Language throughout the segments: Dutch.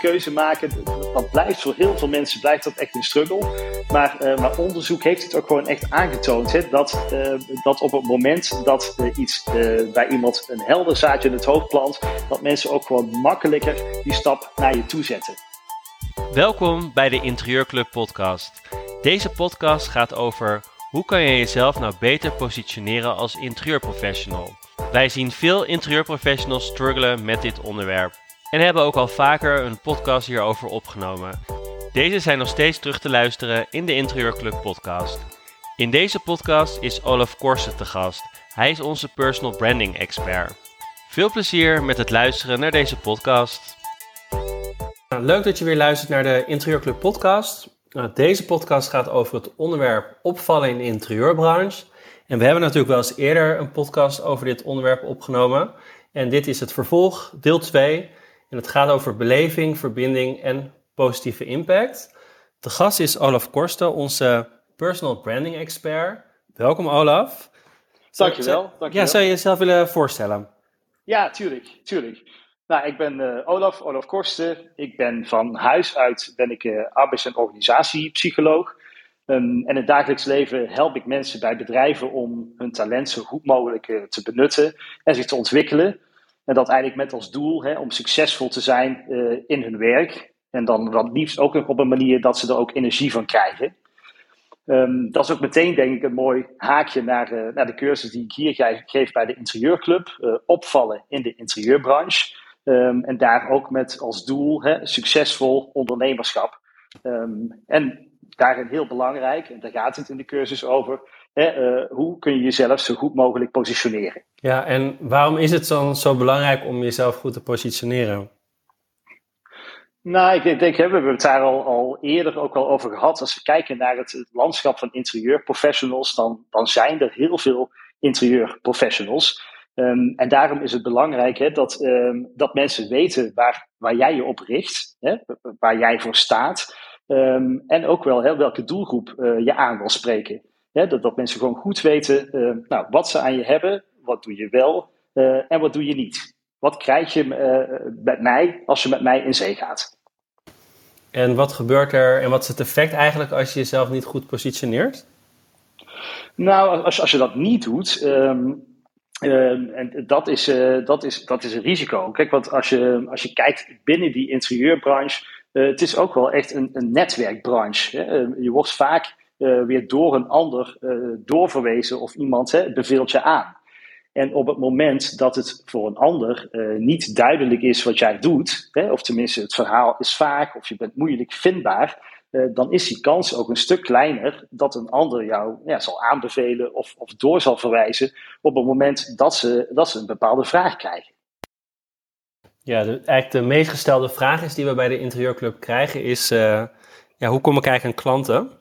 keuze maken, dat blijft voor heel veel mensen blijft dat echt een struggle. Maar, uh, maar onderzoek heeft het ook gewoon echt aangetoond. Dat, uh, dat op het moment dat uh, iets bij iemand een helder zaadje in het hoofd plant, dat mensen ook gewoon makkelijker die stap naar je toe zetten. Welkom bij de Interieurclub podcast. Deze podcast gaat over hoe kan je jezelf nou beter positioneren als interieurprofessional. Wij zien veel interieurprofessionals struggelen met dit onderwerp en hebben ook al vaker een podcast hierover opgenomen. Deze zijn nog steeds terug te luisteren in de Interieurclub podcast. In deze podcast is Olaf Korsen te gast. Hij is onze personal branding expert. Veel plezier met het luisteren naar deze podcast. Nou, leuk dat je weer luistert naar de Interieurclub podcast. Nou, deze podcast gaat over het onderwerp opvallen in de interieurbranche. En we hebben natuurlijk wel eens eerder een podcast over dit onderwerp opgenomen. En dit is het vervolg, deel 2. En het gaat over beleving, verbinding en positieve impact. De gast is Olaf Korsten, onze personal branding expert. Welkom Olaf. Dankjewel. dankjewel. Ja, zou je jezelf willen voorstellen? Ja, tuurlijk, tuurlijk. Nou, ik ben uh, Olaf, Olaf Korsten. Ik ben van huis uit ben ik, uh, arbeids- en organisatiepsycholoog. Um, en in het dagelijks leven help ik mensen bij bedrijven om hun talent zo goed mogelijk uh, te benutten en zich te ontwikkelen. En dat eigenlijk met als doel hè, om succesvol te zijn in hun werk. En dan, dan liefst ook op een manier dat ze er ook energie van krijgen. Um, dat is ook meteen, denk ik, een mooi haakje naar, naar de cursus die ik hier geef bij de Interieurclub. opvallen in de interieurbranche. Um, en daar ook met als doel hè, succesvol ondernemerschap. Um, en daarin heel belangrijk, en daar gaat het in de cursus over, hè, uh, hoe kun je jezelf zo goed mogelijk positioneren. Ja, en waarom is het dan zo belangrijk om jezelf goed te positioneren? Nou, ik denk, we hebben het daar al, al eerder ook al over gehad. Als we kijken naar het, het landschap van interieurprofessionals, dan, dan zijn er heel veel interieurprofessionals. Um, en daarom is het belangrijk hè, dat, um, dat mensen weten waar, waar jij je op richt, hè, waar jij voor staat. Um, en ook wel hè, welke doelgroep uh, je aan wil spreken. Hè, dat, dat mensen gewoon goed weten uh, nou, wat ze aan je hebben, wat doe je wel uh, en wat doe je niet. Wat krijg je met mij als je met mij in zee gaat? En wat gebeurt er en wat is het effect eigenlijk als je jezelf niet goed positioneert? Nou, als, als je dat niet doet, Uh, en dat is, uh, dat, is, dat is een risico. Kijk, want als je, als je kijkt binnen die interieurbranche, uh, het is ook wel echt een, een netwerkbranche. Hè? je wordt vaak weer door een ander doorverwezen of iemand hè, beveelt je aan. En op het moment dat het voor een ander niet duidelijk is wat jij doet, hè, of tenminste het verhaal is vaak of je bent moeilijk vindbaar, uh, dan is die kans ook een stuk kleiner dat een ander jou ja, zal aanbevelen of, of door zal verwijzen op het moment dat ze, dat ze een bepaalde vraag krijgen. Ja, de, eigenlijk de meest gestelde vraag is die we bij de interieurclub krijgen is, uh, ja, hoe kom ik eigenlijk aan klanten?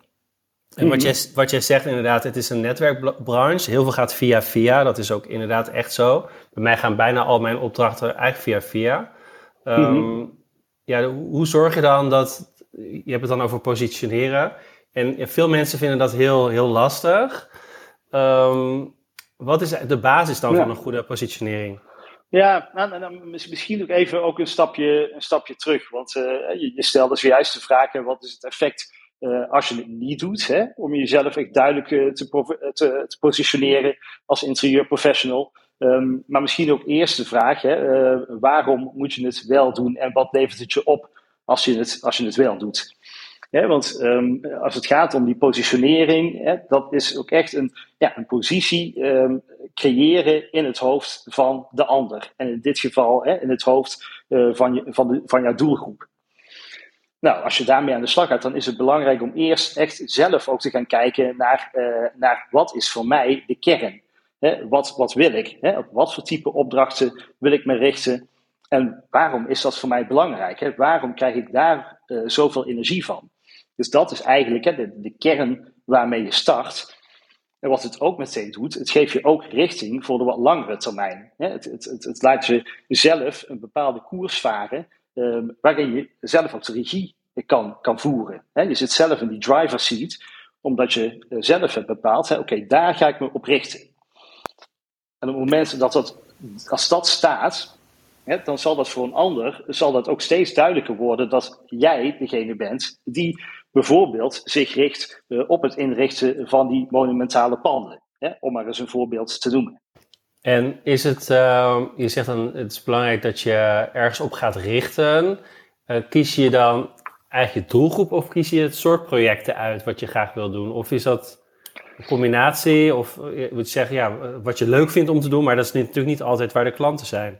En wat, jij, wat jij zegt inderdaad, het is een netwerkbranche. Heel veel gaat via via, dat is ook inderdaad echt zo. Bij mij gaan bijna al mijn opdrachten eigenlijk via via. Um, mm-hmm. Ja, hoe zorg je dan dat, je hebt het dan over positioneren. En veel mensen vinden dat heel, heel lastig. Um, wat is de basis dan ja. van een goede positionering? Ja, nou, nou, nou, misschien ook even ook een stapje, een stapje terug. Want uh, je, je stelde zojuist de vraag: wat is het effect uh, als je het niet doet? Hè, om jezelf echt duidelijk uh, te, te, te, positioneren als interieurprofessional. Um, maar misschien ook eerst de vraag: hè, waarom moet je het wel doen en wat levert het je op? als je het, als je het wel doet. want um, als het gaat om die positionering, dat is ook echt een, ja, een positie um, creëren in het hoofd van de ander. En in dit geval in het hoofd van, je, van, de, van jouw doelgroep. Nou, als je daarmee aan de slag gaat, dan is het belangrijk om eerst echt zelf ook te gaan kijken naar, uh, naar wat is voor mij de kern. Hè, wat, wat wil ik? Op wat voor type opdrachten wil ik me richten? En waarom is dat voor mij belangrijk? Waarom krijg ik daar uh, zoveel energie van? Dus dat is eigenlijk de, de, kern waarmee je start. En wat het ook meteen doet, het geeft je ook richting voor de wat langere termijn. Het, het, het, het, laat je zelf een bepaalde koers varen, um, waarin je zelf de regie kan, kan voeren. Je zit zelf in die driver seat, omdat je zelf hebt bepaald, oké, daar ga ik me op richten. En op het moment dat dat, als dat staat, dan zal dat voor een ander zal dat ook steeds duidelijker worden dat jij degene bent die bijvoorbeeld zich richt uh, op het inrichten van die monumentale panden. Om maar eens een voorbeeld te noemen. En is het, uh, je zegt dan, het is belangrijk dat je ergens op gaat richten. Uh, kies je dan je doelgroep of kies je het soort projecten uit wat je graag wil doen? Of is dat een combinatie? Of je moet zeggen, ja, wat je leuk vindt om te doen, maar dat is natuurlijk niet altijd waar de klanten zijn.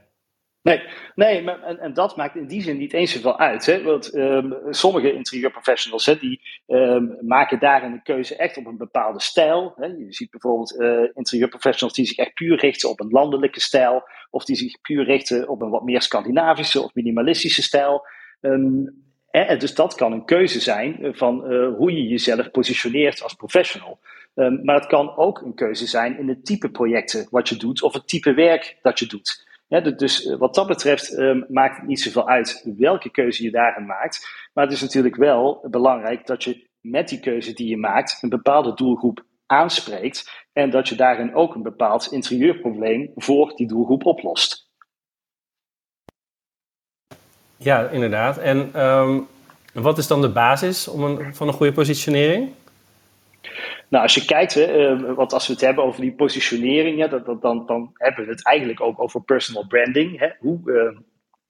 Nee, nee en, en, dat maakt in die zin niet eens zoveel uit. Hè? Want um, sommige interieurprofessionals hè, die um, maken daarin een keuze echt op een bepaalde stijl. Hè? Je ziet bijvoorbeeld uh, interieurprofessionals die zich echt puur richten op een landelijke stijl. Of die zich puur richten op een wat meer Scandinavische of minimalistische stijl. Um, hè? Dus dat kan een keuze zijn van uh, hoe je jezelf positioneert als professional. maar het kan ook een keuze zijn in het type projecten wat je doet of het type werk dat je doet. Ja, dus eh, wat dat betreft um, maakt het niet zoveel uit welke keuze je daarin maakt. Maar het is natuurlijk wel belangrijk dat je met die keuze die je maakt een bepaalde doelgroep aanspreekt. En dat je daarin ook een bepaald interieurprobleem voor die doelgroep oplost. Ja, inderdaad. En um, wat is dan de basis om een, van een goede positionering? Nou, als je kijkt, hè, ehm, want als we het hebben over die positionering, dan, dan hebben we het eigenlijk ook over personal branding. Hè. Hoe uh,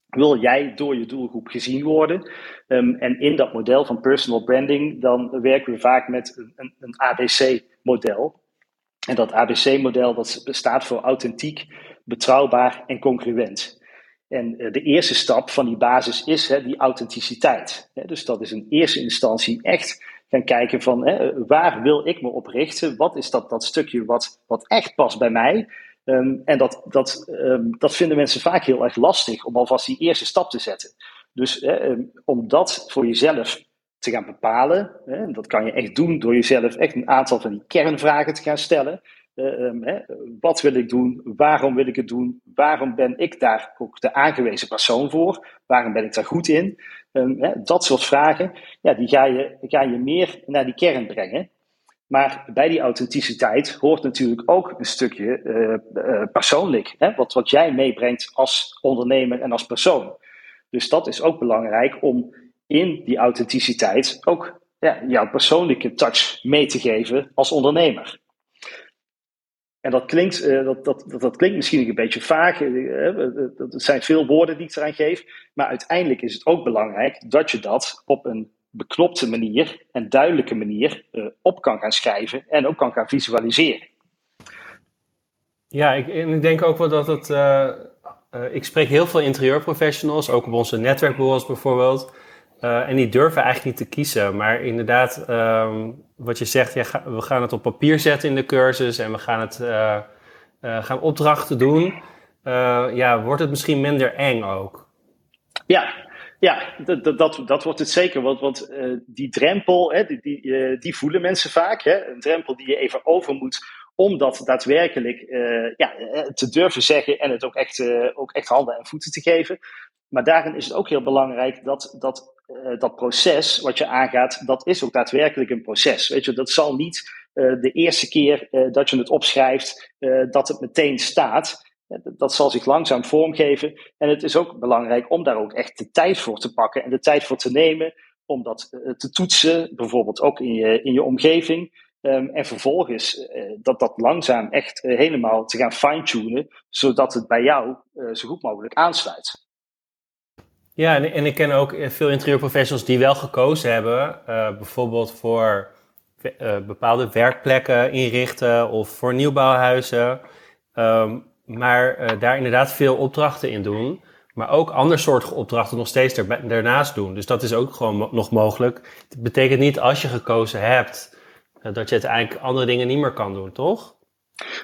wil jij door je doelgroep gezien worden? Um, en in dat model van personal branding, dan werken we vaak met een, een ABC-model. En dat ABC-model dat staat voor authentiek, betrouwbaar en congruent. En uh, de eerste stap van die basis is hè, die authenticiteit. Dus dat is in eerste instantie echt gaan kijken van hè, waar wil ik me op richten? Wat is dat, dat stukje wat, wat echt past bij mij? Um, en dat, dat, um, dat vinden mensen vaak heel erg lastig om alvast die eerste stap te zetten. Dus hè, um, om dat voor jezelf te gaan bepalen, hè, dat kan je echt doen door jezelf echt een aantal van die kernvragen te gaan stellen. Uh, hè, wat wil ik doen? Waarom wil ik het doen? Waarom ben ik daar ook de aangewezen persoon voor? Waarom ben ik daar goed in? Um, hè, dat soort vragen, ja, die ga je, ga je meer naar die kern brengen. Maar bij die authenticiteit hoort natuurlijk ook een stukje uh, uh, persoonlijk. Hè? Wat, wat jij meebrengt als ondernemer en als persoon. Dus dat is ook belangrijk om in die authenticiteit ook ja, jouw persoonlijke touch mee te geven als ondernemer. En dat klinkt, uh, dat, dat, dat, dat, klinkt misschien een beetje vaag. Uh, dat zijn veel woorden die ik eraan geef. Maar uiteindelijk is het ook belangrijk dat je dat op een beknopte manier en duidelijke manier op kan gaan schrijven en ook kan gaan visualiseren. Ja, ik, en ik denk ook wel dat het. ik spreek heel veel interieurprofessionals, ook op onze netwerkbureaus bijvoorbeeld. En die durven eigenlijk niet te kiezen. Maar inderdaad, um, wat je zegt, ja, we gaan het op papier zetten in de cursus en we gaan het uh, uh, gaan opdrachten doen. ja, wordt het misschien minder eng ook? Ja, ja dat, dat, dat wordt het zeker. Want, want die drempel, hè, die, die, die, voelen mensen vaak. Hè? Een drempel die je even over moet om dat daadwerkelijk ja, te durven zeggen en het ook echt, ook echt handen en voeten te geven. Maar daarin is het ook heel belangrijk dat, dat uh, dat proces wat je aangaat, dat is ook daadwerkelijk een proces. Weet je, dat zal niet uh, de eerste keer uh, dat je het opschrijft, dat het meteen staat. Dat zal zich langzaam vormgeven. En het is ook belangrijk om daar ook echt de tijd voor te pakken en de tijd voor te nemen om dat te toetsen, bijvoorbeeld ook in je, in je omgeving. Um, en vervolgens dat dat langzaam echt helemaal te gaan fine-tunen, zodat het bij jou zo goed mogelijk aansluit. Ja, en, ik ken ook veel interieurprofessionals die wel gekozen hebben, uh, bijvoorbeeld voor uh, bepaalde werkplekken inrichten of voor nieuwbouwhuizen, um, maar daar inderdaad veel opdrachten in doen. Maar ook andersoortige opdrachten nog steeds er, daarnaast doen. Dus dat is ook gewoon nog mogelijk. Het betekent niet als je gekozen hebt, dat je uiteindelijk andere dingen niet meer kan doen, toch?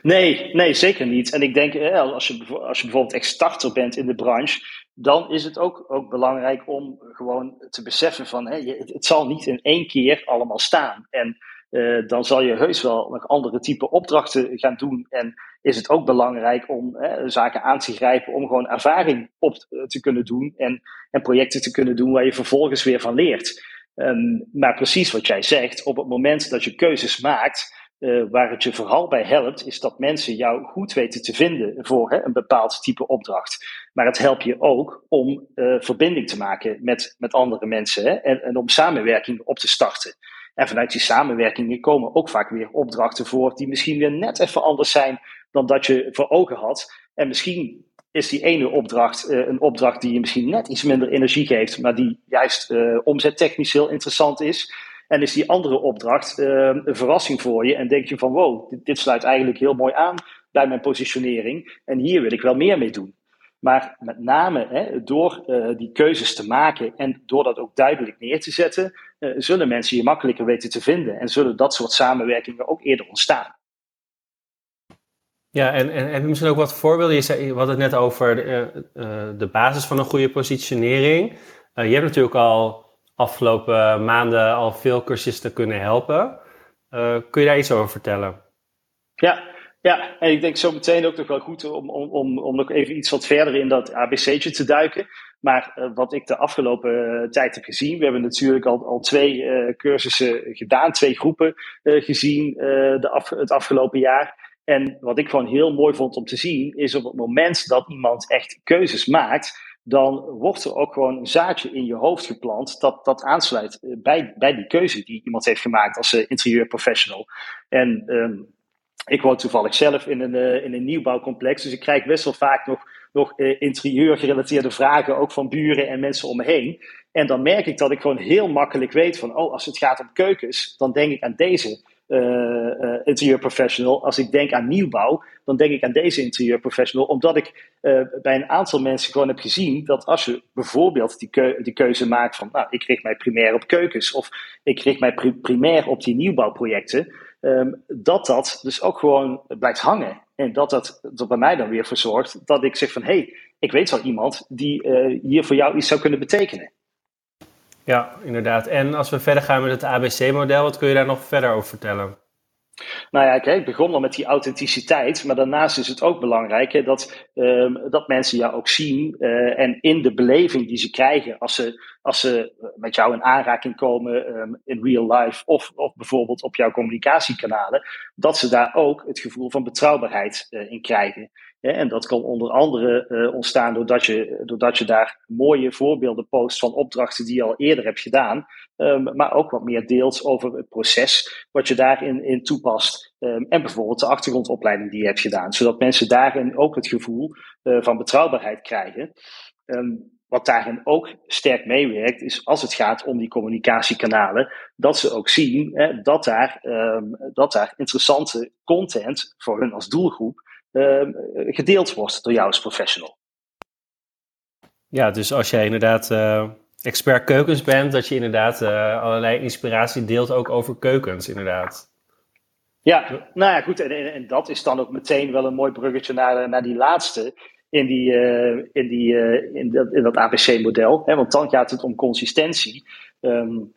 Nee, nee, zeker niet. En ik denk, als je, als je bijvoorbeeld echt starter bent in de branche, dan is het ook, ook belangrijk om gewoon te beseffen van hè, het, het zal niet in één keer allemaal staan. En uh, dan zal je heus wel nog andere type opdrachten gaan doen. En is het ook belangrijk om hè, zaken aan te grijpen om gewoon ervaring op te kunnen doen en, en projecten te kunnen doen waar je vervolgens weer van leert. Um, maar precies wat jij zegt, op het moment dat je keuzes maakt, uh, waar het je vooral bij helpt, is dat mensen jou goed weten te vinden voor hè, een bepaald type opdracht. Maar het helpt je ook om uh, verbinding te maken met, met andere mensen hè, en, en om samenwerking op te starten. En vanuit die samenwerkingen komen ook vaak weer opdrachten voor die misschien weer net even anders zijn dan dat je voor ogen had. En misschien is die ene opdracht uh, een opdracht die je misschien net iets minder energie geeft, maar die juist omzettechnisch heel interessant is. En is die andere opdracht uh, een verrassing voor je en denk je van wow, dit, sluit eigenlijk heel mooi aan bij mijn positionering en hier wil ik wel meer mee doen. Maar met name hè, door die keuzes te maken en door dat ook duidelijk neer te zetten, zullen mensen je makkelijker weten te vinden en zullen dat soort samenwerkingen ook eerder ontstaan. Ja, en, en, en misschien ook wat voorbeelden. Je, zei, je het net over de, uh, de basis van een goede positionering. Je hebt natuurlijk al afgelopen maanden al veel cursisten kunnen helpen. Uh, kun je daar iets over vertellen? Ja, ja, en ik denk zo meteen ook nog wel goed om, om, om, om nog even iets wat verder in dat ABC'tje te duiken. Maar uh, wat ik de afgelopen uh, tijd heb gezien, we hebben natuurlijk al, al twee cursussen gedaan, twee groepen gezien de af, het afgelopen jaar. En wat ik gewoon heel mooi vond om te zien, is op het moment dat iemand echt keuzes maakt, dan wordt er ook gewoon een zaadje in je hoofd geplant dat, dat aansluit eh, bij, bij die keuze die iemand heeft gemaakt als uh, interieurprofessional. En um, ik woon toevallig zelf in een, uh, in een nieuwbouwcomplex, dus ik krijg best wel vaak nog, nog interieurgerelateerde vragen, ook van buren en mensen om me heen. En dan merk ik dat ik gewoon heel makkelijk weet van, oh, als het gaat om keukens, dan denk ik aan deze interieurprofessional. Als ik denk aan nieuwbouw, dan denk ik aan deze interieurprofessional. Omdat ik uh, bij een aantal mensen gewoon heb gezien dat als je bijvoorbeeld die, keu die keuze maakt van, nou, ik richt mij primair op keukens of ik richt mij pri primair op die nieuwbouwprojecten, um, dat dat dus ook gewoon blijft hangen. En dat dat er bij mij dan weer voor zorgt dat ik zeg van, hé, hey, ik weet wel iemand die hier voor jou iets zou kunnen betekenen. Ja, inderdaad. En als we verder gaan met het ABC-model, wat kun je daar nog verder over vertellen? Nou ja, kijk, ik begon al met die authenticiteit, maar daarnaast is het ook belangrijk hè, dat, um, dat mensen jou ook zien uh, en in de beleving die ze krijgen als ze, als ze met jou in aanraking komen um, in real life of, of bijvoorbeeld op jouw communicatiekanalen, dat ze daar ook het gevoel van betrouwbaarheid uh, in krijgen. En dat kan onder andere uh, ontstaan doordat je, doordat je daar mooie voorbeelden post van opdrachten die je al eerder hebt gedaan. Um, maar ook wat meer deelt over het proces wat je daarin in toepast. Um, en bijvoorbeeld de achtergrondopleiding die je hebt gedaan. Zodat mensen daarin ook het gevoel uh, van betrouwbaarheid krijgen. Um, wat daarin ook sterk meewerkt, is als het gaat om die communicatiekanalen, dat ze ook zien hè, dat, daar, dat daar interessante content voor hun als doelgroep gedeeld wordt door jou als professional. Ja, dus als jij inderdaad uh, expert keukens bent, dat je inderdaad uh, allerlei inspiratie deelt ook over keukens, inderdaad. Ja, nou ja, goed. En, en, dat is dan ook meteen wel een mooi bruggetje naar, naar die laatste in, die, uh, in, die, uh, in, dat, in dat ABC-model. Want dan gaat het om consistentie. Um,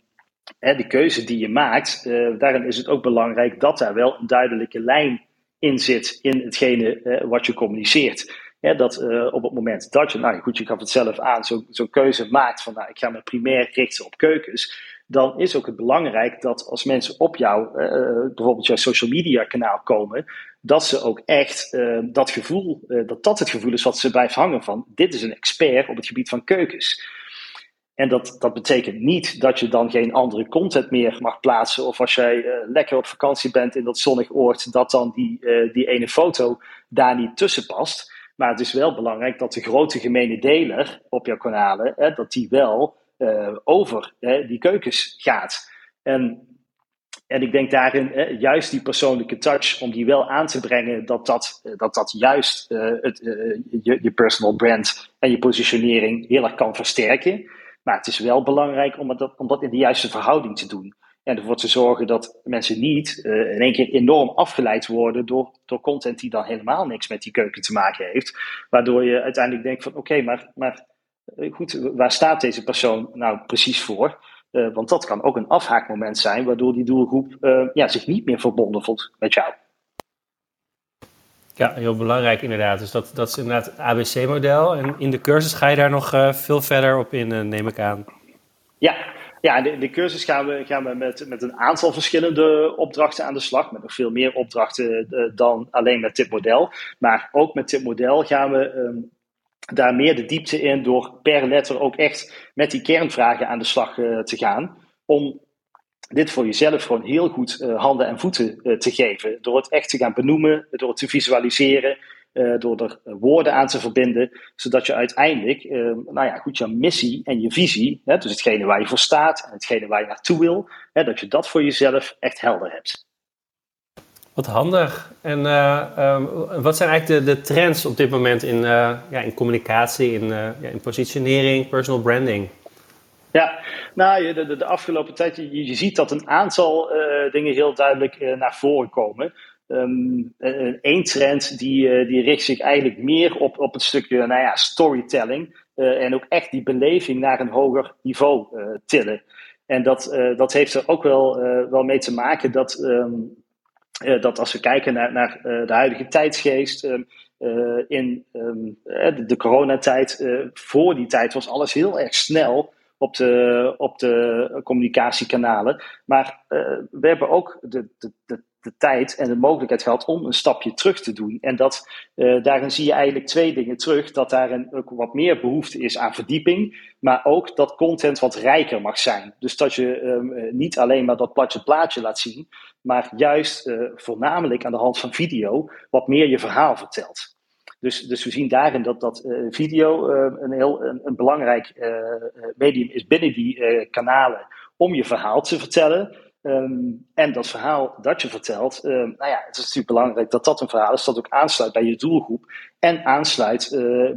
hè, de keuze die je maakt, uh, daarin is het ook belangrijk dat daar wel een duidelijke lijn in zit in hetgene uh, wat je communiceert. dat uh, op het moment dat je, nou goed, je gaf het zelf aan, zo'n zo keuze maakt van, nou, ik ga me primair richten op keukens, dan is ook het belangrijk dat als mensen op jou, uh, bijvoorbeeld jouw social media kanaal komen, dat ze ook echt dat gevoel, dat dat het gevoel is wat ze blijft hangen van, dit is een expert op het gebied van keukens. En dat, dat betekent niet dat je dan geen andere content meer mag plaatsen. Of als jij uh, lekker op vakantie bent in dat zonnig oord, dat dan die, uh, die ene foto daar niet tussen past. Maar het is wel belangrijk dat de grote gemene deler op jouw kanalen, hè, dat die wel uh, over die keukens gaat. En, en ik denk daarin juist die persoonlijke touch, om die wel aan te brengen, dat dat, dat, dat juist het, je, je personal brand en je positionering heel erg kan versterken. Maar het is wel belangrijk om, het, om dat in de juiste verhouding te doen. En ervoor te zorgen dat mensen niet uh, in één keer enorm afgeleid worden door, door content die dan helemaal niks met die keuken te maken heeft. Waardoor je uiteindelijk denkt van oké, maar, maar eh, goed, waar staat deze persoon nou precies voor? Uh, want dat kan ook een afhaakmoment zijn waardoor die doelgroep ja, zich niet meer verbonden voelt met jou. Ja, heel belangrijk inderdaad. Dus dat, dat is inderdaad het ABC-model. En in de cursus ga je daar nog uh, veel verder op in, uh, neem ik aan. Ja, Ja, in de, de, cursus gaan we, gaan we met, met een aantal verschillende opdrachten aan de slag. Met nog veel meer opdrachten dan alleen met dit model. Maar ook met dit model gaan we ehm, daar meer de diepte in door per letter ook echt met die kernvragen aan de slag te gaan. Om dit voor jezelf gewoon heel goed uh, handen en voeten uh, te geven. Door het echt te gaan benoemen, door het te visualiseren, uh, door er woorden aan te verbinden. Zodat je uiteindelijk, nou ja, goed, je missie en je visie, hè, dus hetgene waar je voor staat en hetgene waar je naartoe wil, hè, dat je dat voor jezelf echt helder hebt. Wat handig. En um, wat zijn eigenlijk de, de, trends op dit moment in, ja, in communicatie, in, ja, in positionering, personal branding? Ja, nou, de, de, de afgelopen tijd, je, je ziet dat een aantal uh, dingen heel duidelijk uh, naar voren komen. Um, een trend die, die richt zich eigenlijk meer op, op het stukje nou ja, storytelling. en ook echt die beleving naar een hoger niveau tillen. En dat, dat heeft er ook wel, wel mee te maken dat, um, dat als we kijken naar, naar de huidige tijdsgeest. Um, in de coronatijd, voor die tijd was alles heel erg snel op de, op de communicatiekanalen. Maar uh, we hebben ook de, de, de, de, tijd en de mogelijkheid gehad om een stapje terug te doen. En dat, uh, daarin zie je eigenlijk twee dingen terug. Dat daarin ook wat meer behoefte is aan verdieping. Maar ook dat content wat rijker mag zijn. Dus dat je um, niet alleen maar dat platje plaatje laat zien. Maar juist voornamelijk aan de hand van video wat meer je verhaal vertelt. Dus, dus we zien daarin dat, dat uh, video uh, een heel een, belangrijk uh, medium is binnen die kanalen om je verhaal te vertellen. Um, en dat verhaal dat je vertelt, um, nou ja, het is natuurlijk belangrijk dat dat een verhaal is dat ook aansluit bij je doelgroep en aansluit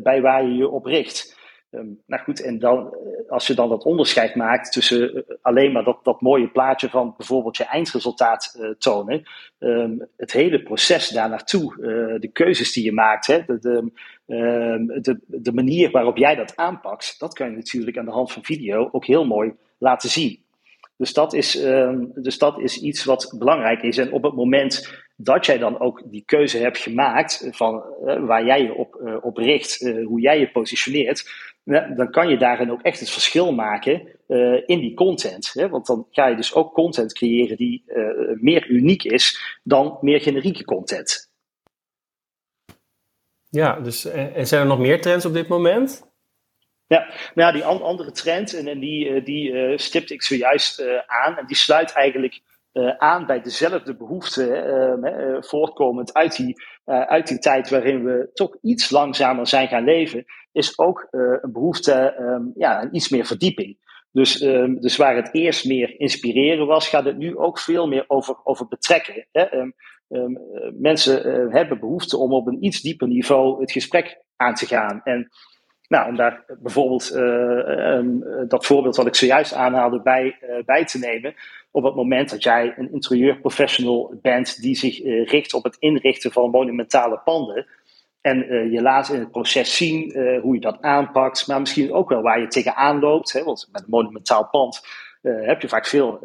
bij waar je je op richt. Um, nou goed, en dan, eh, als je dan dat onderscheid maakt tussen uh, alleen maar dat, dat mooie plaatje van bijvoorbeeld je eindresultaat uh, tonen, um, het hele proces daar naartoe, de keuzes die je maakt, hè, de, de, um, de, de manier waarop jij dat aanpakt, dat kan je natuurlijk aan de hand van video ook heel mooi laten zien. Dus dat is, dus dat is iets wat belangrijk is. En op het moment dat jij dan ook die keuze hebt gemaakt van waar jij je op, op richt, hoe jij je positioneert, dan kan je daarin ook echt het verschil maken in die content. Hè? Want dan ga je dus ook content creëren die meer uniek is dan meer generieke content. Ja, dus en zijn er nog meer trends op dit moment? Ja, nou ja, die andere trend, en, en die, die uh, stipte ik zojuist aan, en die sluit eigenlijk aan bij dezelfde behoefte, voortkomend uit die, uit die tijd waarin we toch iets langzamer zijn gaan leven is ook een behoefte um, ja, iets meer verdieping. Dus, um, dus waar het eerst meer inspireren was, gaat het nu ook veel meer over, over betrekken. Hè? Mensen hebben behoefte om op een iets dieper niveau het gesprek aan te gaan. En nou, om daar bijvoorbeeld dat voorbeeld wat ik zojuist aanhaalde bij, bij te nemen. Op het moment dat jij een interieurprofessional bent die zich richt op het inrichten van monumentale panden en uh, je laat in het proces zien uh, hoe je dat aanpakt, maar misschien ook wel waar je tegenaan loopt. Hè, want met een monumentaal pand heb je vaak veel,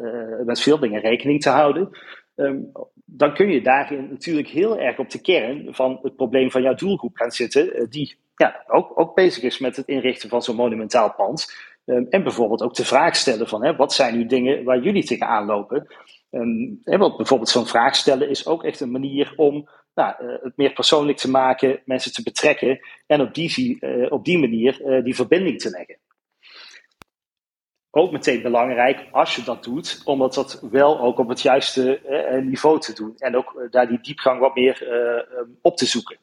met veel dingen rekening te houden. Um, dan kun je daarin natuurlijk heel erg op de kern van het probleem van jouw doelgroep gaan zitten, die ja, ook, ook bezig is met het inrichten van zo'n monumentaal pand. Um, en bijvoorbeeld ook de vraag stellen van hè, wat zijn nu dingen waar jullie tegenaan lopen. Um, hè, want bijvoorbeeld zo'n vraag stellen is ook echt een manier om nou, uh, het meer persoonlijk te maken, mensen te betrekken en op die, uh, op die manier uh, die verbinding te leggen. Ook meteen belangrijk als je dat doet, om dat wel ook op het juiste niveau te doen en ook daar die diepgang wat meer op te zoeken.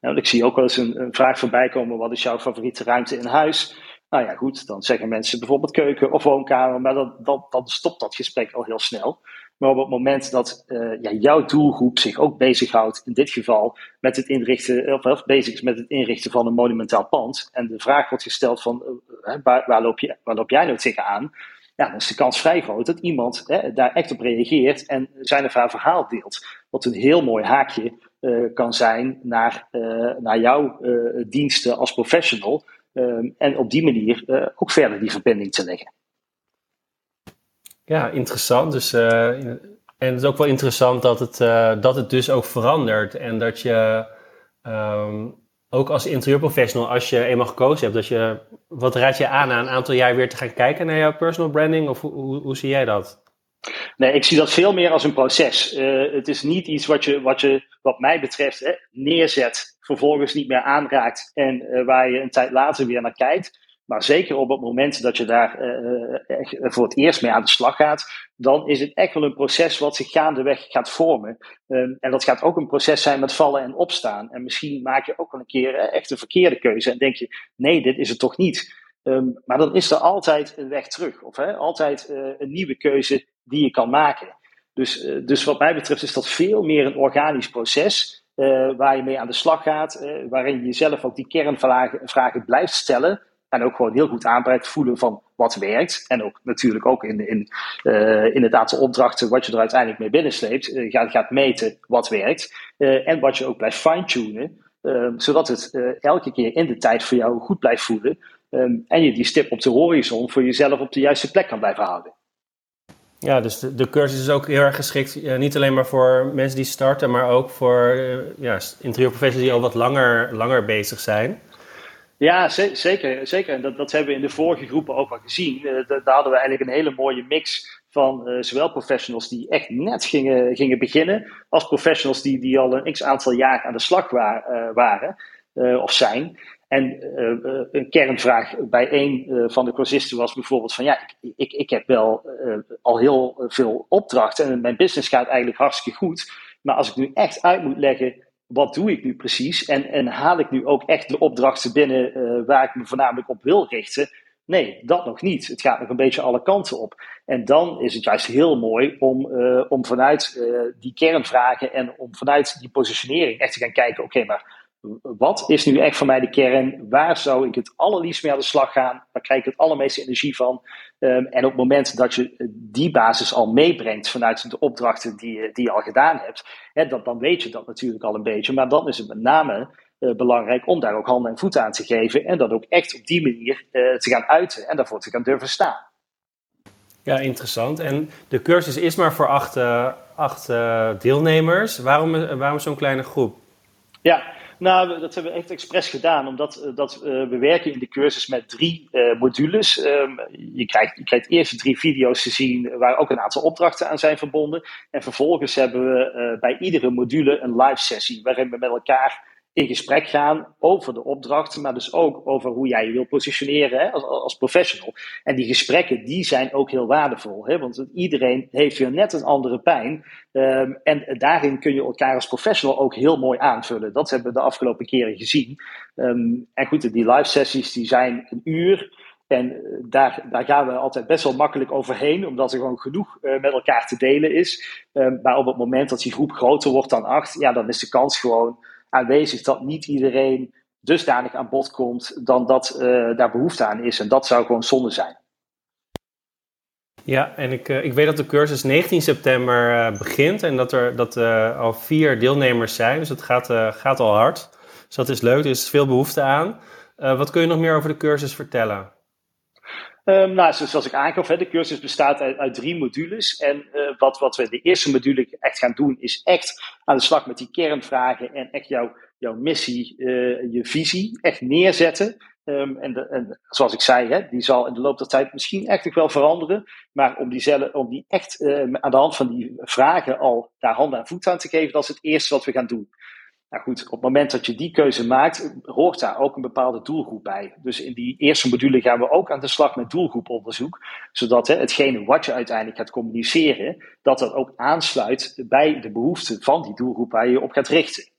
Nou, ik zie ook wel eens een, een, vraag voorbij komen: wat is jouw favoriete ruimte in huis? Nou ja, goed, dan zeggen mensen bijvoorbeeld keuken of woonkamer, maar dan, dan, stopt dat gesprek al heel snel. Maar op het moment dat uh, ja, jouw doelgroep zich ook bezighoudt, in dit geval met het inrichten, of, bezig is met het inrichten van een monumentaal pand, en de vraag wordt gesteld van uh, waar, waar, loop je, waar loop jij nou tegenaan? Ja, dan is de kans vrij groot dat iemand daar echt op reageert en zijn of haar verhaal deelt. Wat een heel mooi haakje kan zijn naar, naar jouw diensten als professional. En op die manier ook verder die verbinding te leggen. Ja, interessant. Dus, uh, en het is ook wel interessant dat het, uh, dat het dus ook verandert. En dat je, um, ook als interieurprofessional, als je eenmaal gekozen hebt, dat je, wat raad je aan na een aantal jaar weer te gaan kijken naar jouw personal branding? Of hoe, hoe, zie jij dat? Nee, ik zie dat veel meer als een proces. Uh, het is niet iets wat je, wat, je, wat mij betreft, hè, neerzet, vervolgens niet meer aanraakt en uh, waar je een tijd later weer naar kijkt. Maar zeker op het moment dat je daar uh, voor het eerst mee aan de slag gaat, dan is het echt wel een proces wat zich gaandeweg gaat vormen. Um, en dat gaat ook een proces zijn met vallen en opstaan. En misschien maak je ook wel een keer echt een verkeerde keuze en denk je, nee, dit is het toch niet. Um, maar dan is er altijd een weg terug, of hè, altijd een nieuwe keuze die je kan maken. Dus, uh, dus wat mij betreft is dat veel meer een organisch proces. Uh, waar je mee aan de slag gaat, waarin je jezelf ook die kernvragen vragen blijft stellen. En ook gewoon heel goed aan blijft voelen van wat werkt. En ook natuurlijk ook in, in, uh, in opdrachten wat je er uiteindelijk mee binnensleept. Gaat, gaat meten wat werkt. En wat je ook blijft fine-tunen. zodat het elke keer in de tijd voor jou goed blijft voelen. Um, en je die stip op de horizon voor jezelf op de juiste plek kan blijven houden. Ja, dus de, cursus is ook heel erg geschikt, niet alleen maar voor mensen die starten, maar ook voor ja, interieurprofessionals die al wat langer, langer bezig zijn. Ja, zeker. zeker. En dat, dat hebben we in de vorige groepen ook al gezien. Uh, daar hadden we eigenlijk een hele mooie mix van uh, zowel professionals die echt net gingen, gingen beginnen, als professionals die, die al een x aantal jaar aan de slag wa uh, waren of zijn. En een kernvraag bij een van de cursisten was bijvoorbeeld van ja, ik, ik, ik heb wel al heel veel opdrachten en mijn business gaat eigenlijk hartstikke goed. Maar als ik nu echt uit moet leggen wat doe ik nu precies? En, en haal ik nu ook echt de opdrachten binnen waar ik me voornamelijk op wil richten? Nee, dat nog niet. Het gaat nog een beetje alle kanten op. En dan is het juist heel mooi om, om vanuit die kernvragen en om vanuit die positionering echt te gaan kijken: oké, maar wat is nu echt voor mij de kern? Waar zou ik het allerliefst mee aan de slag gaan? Waar krijg ik het allermeeste energie van? Um, en op het moment dat je die basis al meebrengt vanuit de opdrachten die, die je al gedaan hebt, hè, dat, dan weet je dat natuurlijk al een beetje. Maar dan is het met name uh, belangrijk om daar ook handen en voeten aan te geven en dat ook echt op die manier uh, te gaan uiten en daarvoor te gaan durven staan. Ja, interessant. En de cursus is maar voor acht, uh, acht deelnemers. Waarom, waarom zo'n kleine groep? Ja, nou, dat hebben we echt expres gedaan, omdat eh, dat, uh, we werken in de cursus met drie uh, modules. Um, je, krijgt, je krijgt eerst drie video's te zien waar ook een aantal opdrachten aan zijn verbonden. En vervolgens hebben we bij iedere module een live sessie waarin we met elkaar in gesprek gaan over de opdrachten, maar dus ook over hoe jij je wil positioneren hè, als, als, professional. En die gesprekken, die zijn ook heel waardevol, hè, want iedereen heeft weer net een andere pijn. Um, en daarin kun je elkaar als professional ook heel mooi aanvullen. Dat hebben we de afgelopen keren gezien. Um, en goed, die live sessies die zijn een uur. En eh, daar, daar gaan we altijd best wel makkelijk overheen, omdat er gewoon genoeg uh, met elkaar te delen is. Um, maar op het moment dat die groep groter wordt dan acht, ja, dan is de kans gewoon aanwezig dat niet iedereen dusdanig aan bod komt dan dat uh, daar behoefte aan is. En dat zou gewoon zonde zijn. Ja, en ik, uh, ik weet dat de cursus 19 september uh, begint en dat er dat, al vier deelnemers zijn. Dus het gaat, gaat al hard. Dus dat is leuk, er is veel behoefte aan. wat kun je nog meer over de cursus vertellen? Um, nou, zoals ik aangaf, de cursus bestaat uit, drie modules. En uh, wat, wat we in de eerste module echt gaan doen, is echt aan de slag met die kernvragen en echt jouw, jouw missie, uh, je visie, echt neerzetten. Um, en, en, zoals ik zei, hè, die zal in de loop der tijd misschien echt nog wel veranderen. Maar om die, zelf, om die echt uh, aan de hand van die vragen al daar hand en voet aan te geven, dat is het eerste wat we gaan doen. Nou goed, op het moment dat je die keuze maakt, hoort daar ook een bepaalde doelgroep bij. Dus in die eerste module gaan we ook aan de slag met doelgroeponderzoek, zodat hè, hetgene wat je uiteindelijk gaat communiceren, dat dat ook aansluit bij de behoeften van die doelgroep waar je je op gaat richten.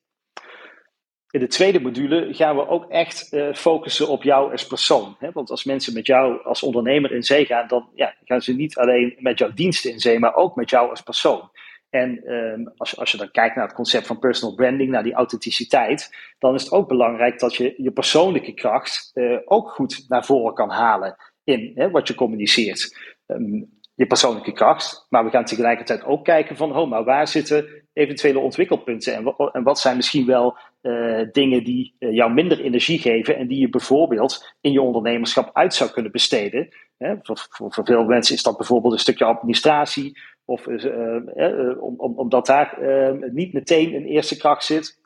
In de tweede module gaan we ook echt uh, focussen op jou als persoon. Hè? Want als mensen met jou als ondernemer in zee gaan, dan ja, gaan ze niet alleen met jouw diensten in zee, maar ook met jou als persoon. En um, als, als je dan kijkt naar het concept van personal branding, naar die authenticiteit, dan is het ook belangrijk dat je je persoonlijke kracht uh, ook goed naar voren kan halen in hè, wat je communiceert. Um, je persoonlijke kracht, maar we gaan tegelijkertijd ook kijken van, oh, maar waar zitten eventuele ontwikkelpunten en, wat zijn misschien wel uh, dingen die uh, jou minder energie geven en die je bijvoorbeeld in je ondernemerschap uit zou kunnen besteden. Hè, voor, voor veel mensen is dat bijvoorbeeld een stukje administratie of uh, uh, omdat daar niet meteen een eerste kracht zit.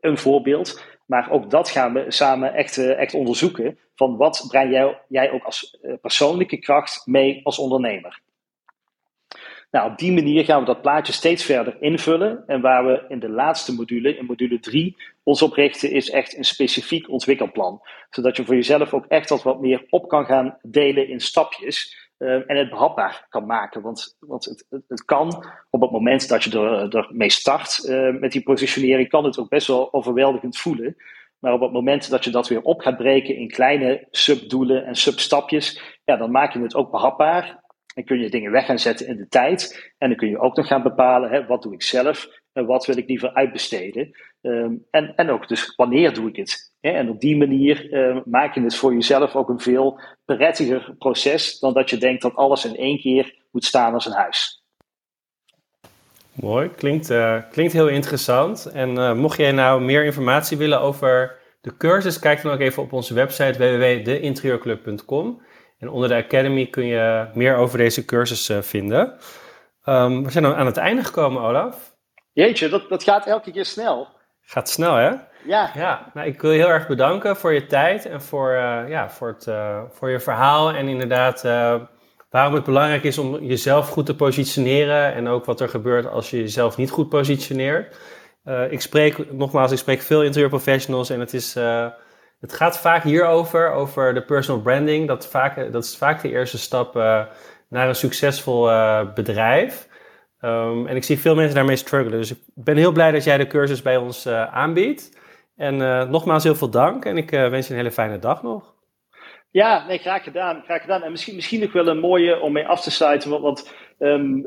een voorbeeld. Maar ook dat gaan we samen echt, echt onderzoeken. Van wat breng jij, jij ook als persoonlijke kracht mee als ondernemer? Nou, op die manier gaan we dat plaatje steeds verder invullen. En waar we in de laatste module, in module 3, ons op richten, is echt een specifiek ontwikkelplan. Zodat je voor jezelf ook echt wat, wat meer op kan gaan delen in stapjes. Uh, en het behapbaar kan maken. Want, want het, het, kan op het moment dat je er, ermee start uh, met die positionering, kan het ook best wel overweldigend voelen. Maar op het moment dat je dat weer op gaat breken in kleine subdoelen en substapjes, ja, dan maak je het ook behapbaar. Dan kun je dingen weg gaan zetten in de tijd. En dan kun je ook nog gaan bepalen, hè, wat doe ik zelf en wat wil ik liever uitbesteden. Um, en, en ook dus wanneer doe ik het. Hè? En op die manier uh, maak je het voor jezelf ook een veel prettiger proces dan dat je denkt dat alles in één keer moet staan als een huis. Mooi, klinkt, uh, klinkt heel interessant. En uh, mocht jij nou meer informatie willen over de cursus, kijk dan ook even op onze website www.deinterieurclub.com. En onder de Academy kun je meer over deze cursus uh, vinden. Um, we zijn dan aan het einde gekomen, Olaf. Jeetje, dat, dat gaat elke keer snel. Gaat snel, hè? Ja. ja nou, ik wil je heel erg bedanken voor je tijd en voor, uh, ja, voor, het, uh, voor je verhaal. En inderdaad, waarom het belangrijk is om jezelf goed te positioneren. En ook wat er gebeurt als je jezelf niet goed positioneert. ik spreek, nogmaals, ik spreek veel interieurprofessionals en het is het gaat vaak hierover, over de personal branding. Dat, vaak, dat is vaak de eerste stap naar een succesvol bedrijf. Um, en ik zie veel mensen daarmee struggelen. Dus ik ben heel blij dat jij de cursus bij ons uh, aanbiedt. En nogmaals heel veel dank en ik wens je een hele fijne dag nog. Ja, nee, graag gedaan. Graag gedaan. En misschien, misschien nog wel een mooie om mee af te sluiten. Want, um,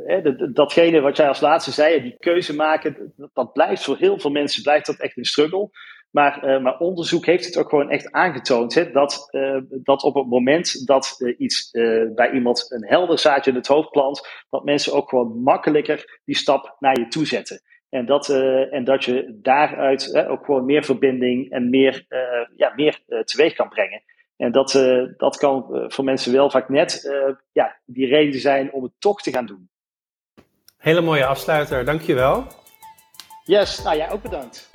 datgene wat jij als laatste zei, die keuze maken, dat, dat, blijft voor heel veel mensen blijft dat echt een struggle. Maar, uh, maar onderzoek heeft het ook gewoon echt aangetoond. Hè, dat, uh, dat op het moment dat uh, iets bij iemand een helder zaadje in het hoofd plant, dat mensen ook gewoon makkelijker die stap naar je toe zetten. En dat, en dat je daaruit ook gewoon meer verbinding en meer, ja, meer teweeg kan brengen. En dat, dat kan voor mensen wel vaak net ja, die reden zijn om het toch te gaan doen. Hele mooie afsluiter, dankjewel. Yes, nou jij ook bedankt.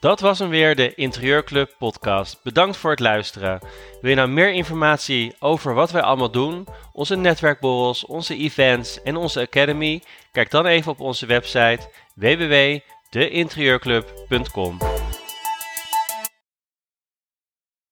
Dat was hem weer, de Interieurclub podcast. Bedankt voor het luisteren. Wil je nou meer informatie over wat wij allemaal doen, onze netwerkborrels, onze events en onze academy? Kijk dan even op onze website www.deinterieurclub.com.